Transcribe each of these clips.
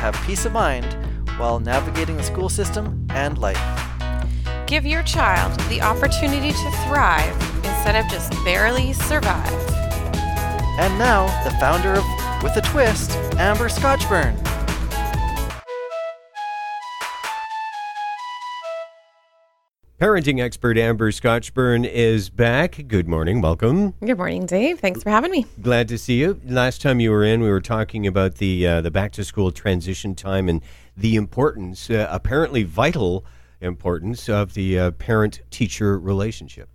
have peace of mind while navigating the school system and life. Give your child the opportunity to thrive instead of just barely survive. And now, the founder of With a Twist, Amber Scotchburn. Parenting expert Amber Scotchburn is back. Good morning. Welcome. Good morning, Dave. Thanks for having me. Glad to see you. Last time you were in, we were talking about the uh, the back to school transition time and the importance, uh, apparently vital importance, of the uh, parent teacher relationship.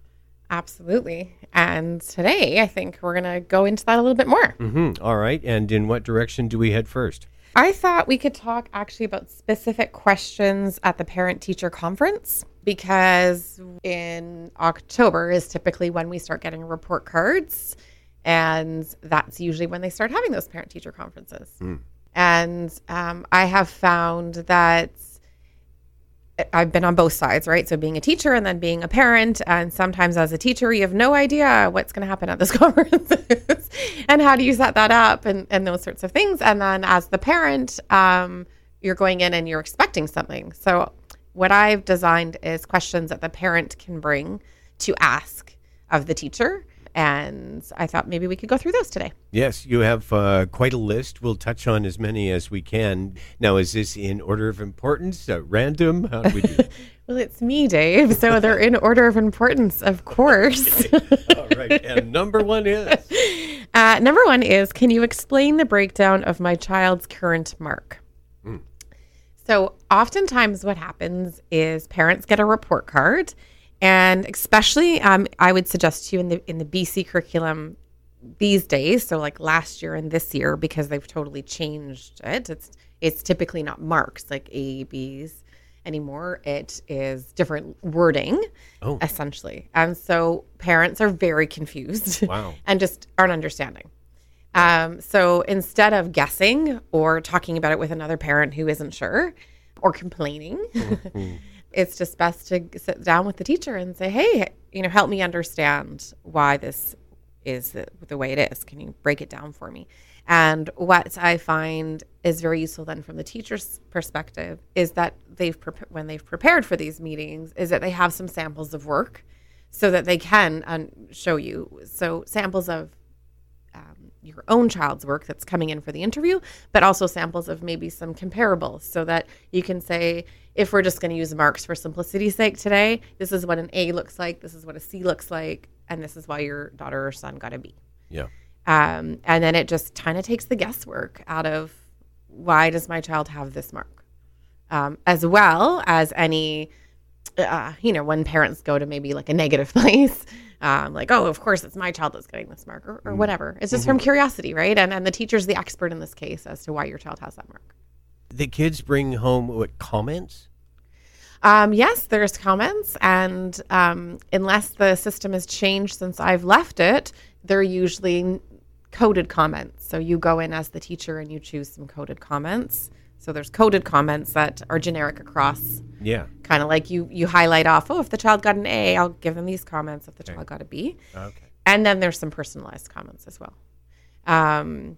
Absolutely. And today, I think we're going to go into that a little bit more. hmm All right. And in what direction do we head first? I thought we could talk actually about specific questions at the parent teacher conference because in October is typically when we start getting report cards. And that's usually when they start having those parent teacher conferences. And um, I have found that I've been on both sides, right? So being a teacher and then being a parent, and sometimes as a teacher, you have no idea what's going to happen at this conference and how do you set that up and, and those sorts of things. And then as the parent, um, you're going in and you're expecting something. So what I've designed is questions that the parent can bring to ask of the teacher. And I thought maybe we could go through those today. Yes, you have uh, quite a list. We'll touch on as many as we can. Now, is this in order of importance? Uh, random? How do we do? Well, it's me, Dave. So they're in order of importance, of course. All right. And number one is. Uh, number one is Can you explain the breakdown of my child's current mark? So, oftentimes, what happens is parents get a report card, and especially, um, I would suggest to you in the in the BC curriculum these days. So, like last year and this year, because they've totally changed it. It's it's typically not marks like A, B's anymore. It is different wording, Oh. essentially, and so parents are very confused. Wow. and just aren't understanding. Um, so instead of guessing or talking about it with another parent who isn't sure or complaining, it's just best to sit down with the teacher and say, "Hey, you know, help me understand why this is the, the way it is. Can you break it down for me?" And what I find is very useful then from the teacher's perspective is that they've prep when they've prepared for these meetings is that they have some samples of work so that they can um, show you so samples of um, your own child's work that's coming in for the interview, but also samples of maybe some comparables so that you can say, if we're just going to use marks for simplicity's sake today, this is what an A looks like, this is what a C looks like, and this is why your daughter or son got a B. Yeah. Um, and then it just kind of takes the guesswork out of why does my child have this mark, um, as well as any, uh, you know, when parents go to maybe like a negative place, um, like oh, of course it's my child that's getting this mark or, or whatever. It's just from curiosity, right? And and the teacher's the expert in this case as to why your child has that mark. The kids bring home what comments? Um, yes, there's comments, and um, unless the system has changed since I've left it, they're usually coded comments. So you go in as the teacher and you choose some coded comments. So there's coded comments that are generic across, Yeah. kind of like you you highlight off. Oh, if the child got an A, I'll give them these comments. If the child got a B, Okay. and then there's some personalized comments as well. Um,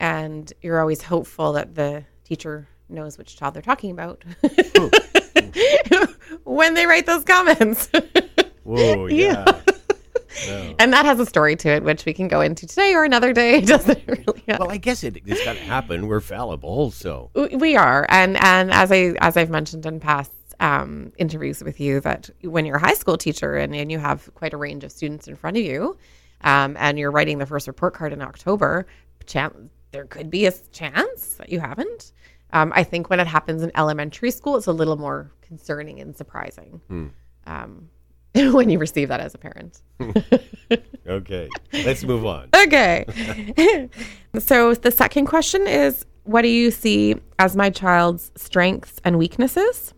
and you're always hopeful that the teacher knows which child they're talking about when they write those comments. Whoa. Yeah. Yeah. No. and that has a story to it, which we can go into today or another day. It doesn't really matter. Well, I guess it, it's got to happen. We're fallible, so. We- are, and and as I as I've mentioned in past um, interviews with you, that when you're a high school teacher and, and you have quite a range of students in front of you, um, and you're writing the first report card in October, chan- there could be a chance that you haven't. Um, I think when it happens in elementary school, it's a little more concerning and surprising um, when you receive that as a parent. Okay. Let's move on. Okay. so the second question is what do you see as my child's strengths and weaknesses?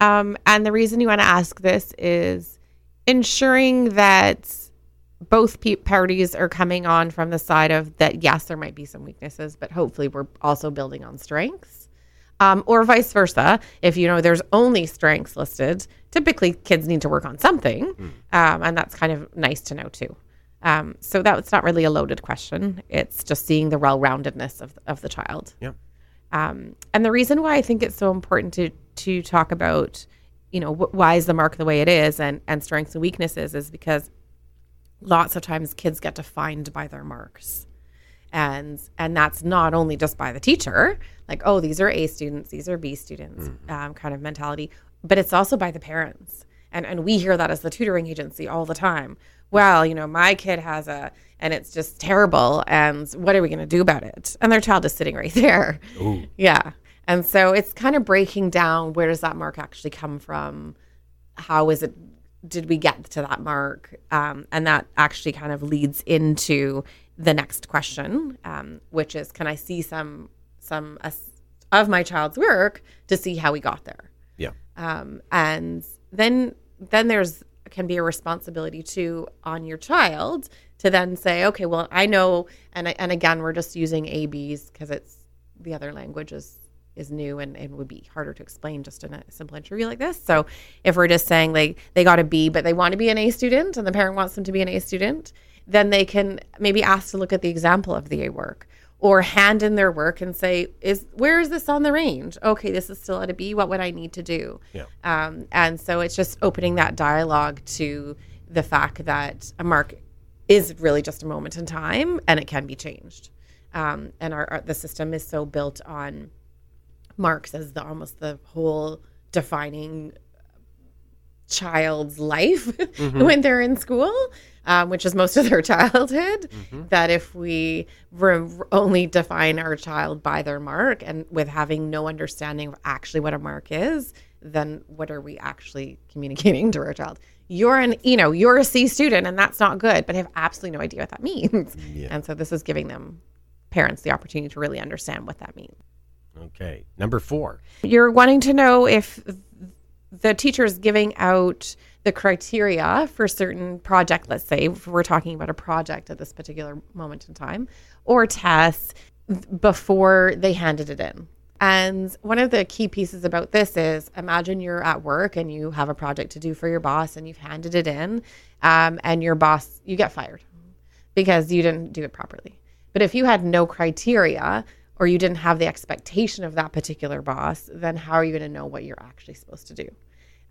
Um, and the reason you want to ask this is ensuring that both pe- parties are coming on from the side of that, yes, there might be some weaknesses, but hopefully we're also building on strengths. Um, or vice versa. If you know there's only strengths listed, typically kids need to work on something. Um, and that's kind of nice to know too. Um, so that's not really a loaded question. It's just seeing the well roundedness of, of the child. Yep. Um, and the reason why I think it's so important to to talk about, you know, wh- why is the mark the way it is, and and strengths and weaknesses, is because lots of times kids get defined by their marks, and and that's not only just by the teacher, like oh these are A students, these are B students, um, kind of mentality, but it's also by the parents, and and we hear that as the tutoring agency all the time. Well, you know, my kid has a, and it's just terrible, and what are we going to do about it? And their child is sitting right there. Yeah. And so it's kind of breaking down where does that mark actually come from? How is it? Did we get to that mark? Um, and that actually kind of leads into the next question, um, which is, can I see some some as- of my child's work to see how we got there? Yeah. um, and then then there's can be a responsibility too on your child to then say okay well i know and I, and again we're just using abs because it's the other language is is new and, and would be harder to explain just in a simple interview like this. So if we're just saying like they got a b but they want to be an a student and the parent wants them to be an a student then they can maybe ask to look at the example of the a work or hand in their work and say is where is this on the range? Okay this is still at a b what would i need to do? Yeah. um, and so it's just opening that dialogue to the fact that a mark is really just a moment in time and it can be changed. Um, and our, our the system is so built on marks as the almost the whole defining child's life when they're in school, um, which is most of their childhood. That if we re- only define our child by their mark and with having no understanding of actually what a mark is, then what are we actually communicating to our child? You're an, you know, you're a C student and that's not good, but I have absolutely no idea what that means. And so this is giving them parents the opportunity to really understand what that means. Okay. Number four. You're wanting to know if the teacher is giving out the criteria for certain project, let's say we're talking about a project at this particular moment in time, or tests before they handed it in. And one of the key pieces about this is imagine you're at work and you have a project to do for your boss and you've handed it in, um, and your boss, you get fired because you didn't do it properly. But if you had no criteria or you didn't have the expectation of that particular boss, then how are you going to know what you're actually supposed to do?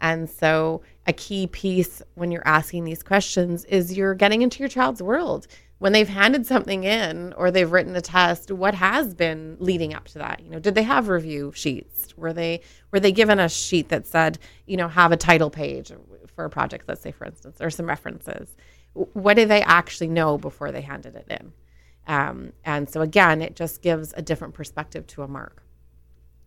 And so, a key piece when you're asking these questions is you're getting into your child's world. When they've handed something in or they've written a test, what has been leading up to that? You know, did they have review sheets? Were they were they given a sheet that said, you know, have a title page for a project, let's say for instance, or some references? What do they actually know before they handed it in? Um, and so again, it just gives a different perspective to a mark.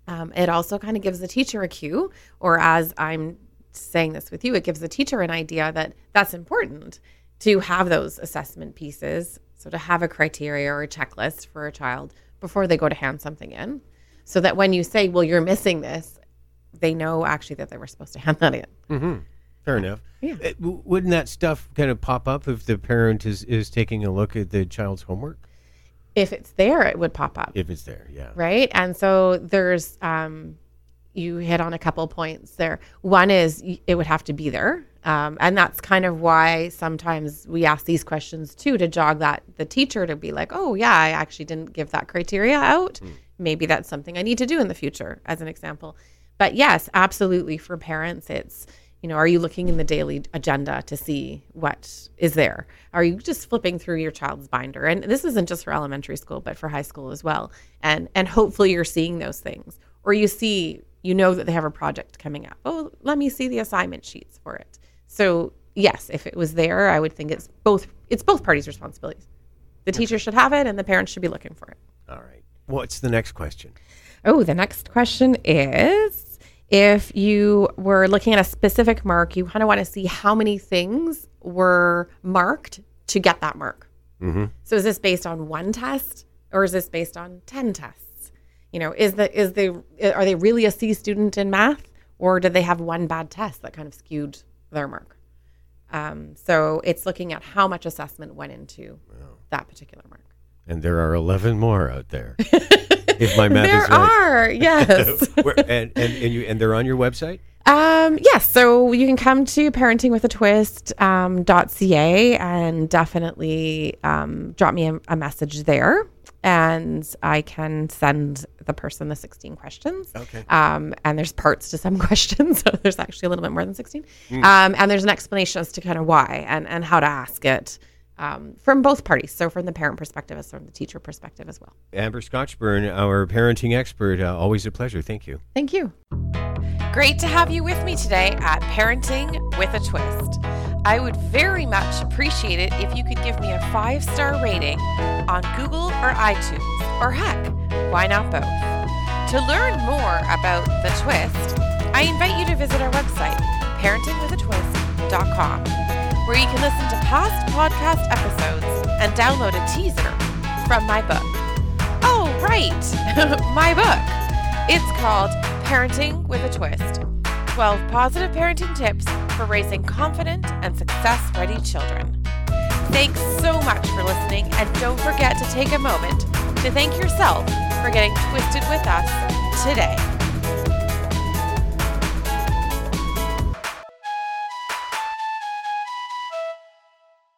Um, it also kind of gives the teacher a cue, or as I'm saying this with you, it gives the teacher an idea that that's important to have those assessment pieces. So to have a criteria or a checklist for a child before they go to hand something in, so that when you say, "Well, you're missing this," they know actually that they were supposed to hand that in. Mm-hmm. Fair enough. Yeah. Uh, w- wouldn't that stuff kind of pop up if the parent is, is taking a look at the child's homework? If it's there, it would pop up. If it's there, yeah. right? And so there's um, you hit on a couple points there. One is it would have to be there, um, and that's kind of why sometimes we ask these questions too to jog that the teacher to be like, oh yeah, I actually didn't give that criteria out. Maybe that's something I need to do in the future, as an example. But yes, absolutely for parents, it's you know, are you looking in the daily agenda to see what is there? Are you just flipping through your child's binder? And this isn't just for elementary school, but for high school as well. And and hopefully you're seeing those things. Or you see, you know that they have a project coming up. Oh, let me see the assignment sheets for it. So yes, if it was there, I would think it's both it's both parties' responsibilities. The teacher should have it and the parents should be looking for it. All right. What's the next question? Oh, the next question is if you were looking at a specific mark, you kind of want to see how many things were marked to get that mark. Mm-hmm. So is this based on one test or is this based on 10 tests? You know, is the is the are they really a C student in math, or did they have one bad test that kind of skewed their mark? Um, so it's looking at how much assessment went into that particular mark. And there are 11 more out there. if my math there is right. are, yes. Where- and, and, and, you, and they're on your website? Um, yes, so you can come to parentingwithatwist.ca um, and definitely um, drop me a, a message there, and I can send the person the 16 questions. Okay. Um, and there's parts to some questions, so there's actually a little bit more than 16. Um, and there's an explanation as to kind of why and, and how to ask it um, from both parties. So from the parent perspective as from the teacher perspective as well. Amber Scotchburn, our parenting expert. Uh, always a pleasure. Thank you. Thank you. Great to have you with me today at Parenting with a Twist. I would very much appreciate it if you could give me a five star rating on Google or iTunes, or heck, why not both? To learn more about The Twist, I invite you to visit our website, parentingwithatwist.com, where you can listen to past podcast episodes and download a teaser from my book. Oh, right, my book. It's called Parenting with a Twist 12 Positive Parenting Tips for Raising Confident and Success Ready Children. Thanks so much for listening, and don't forget to take a moment to thank yourself for getting twisted with us today.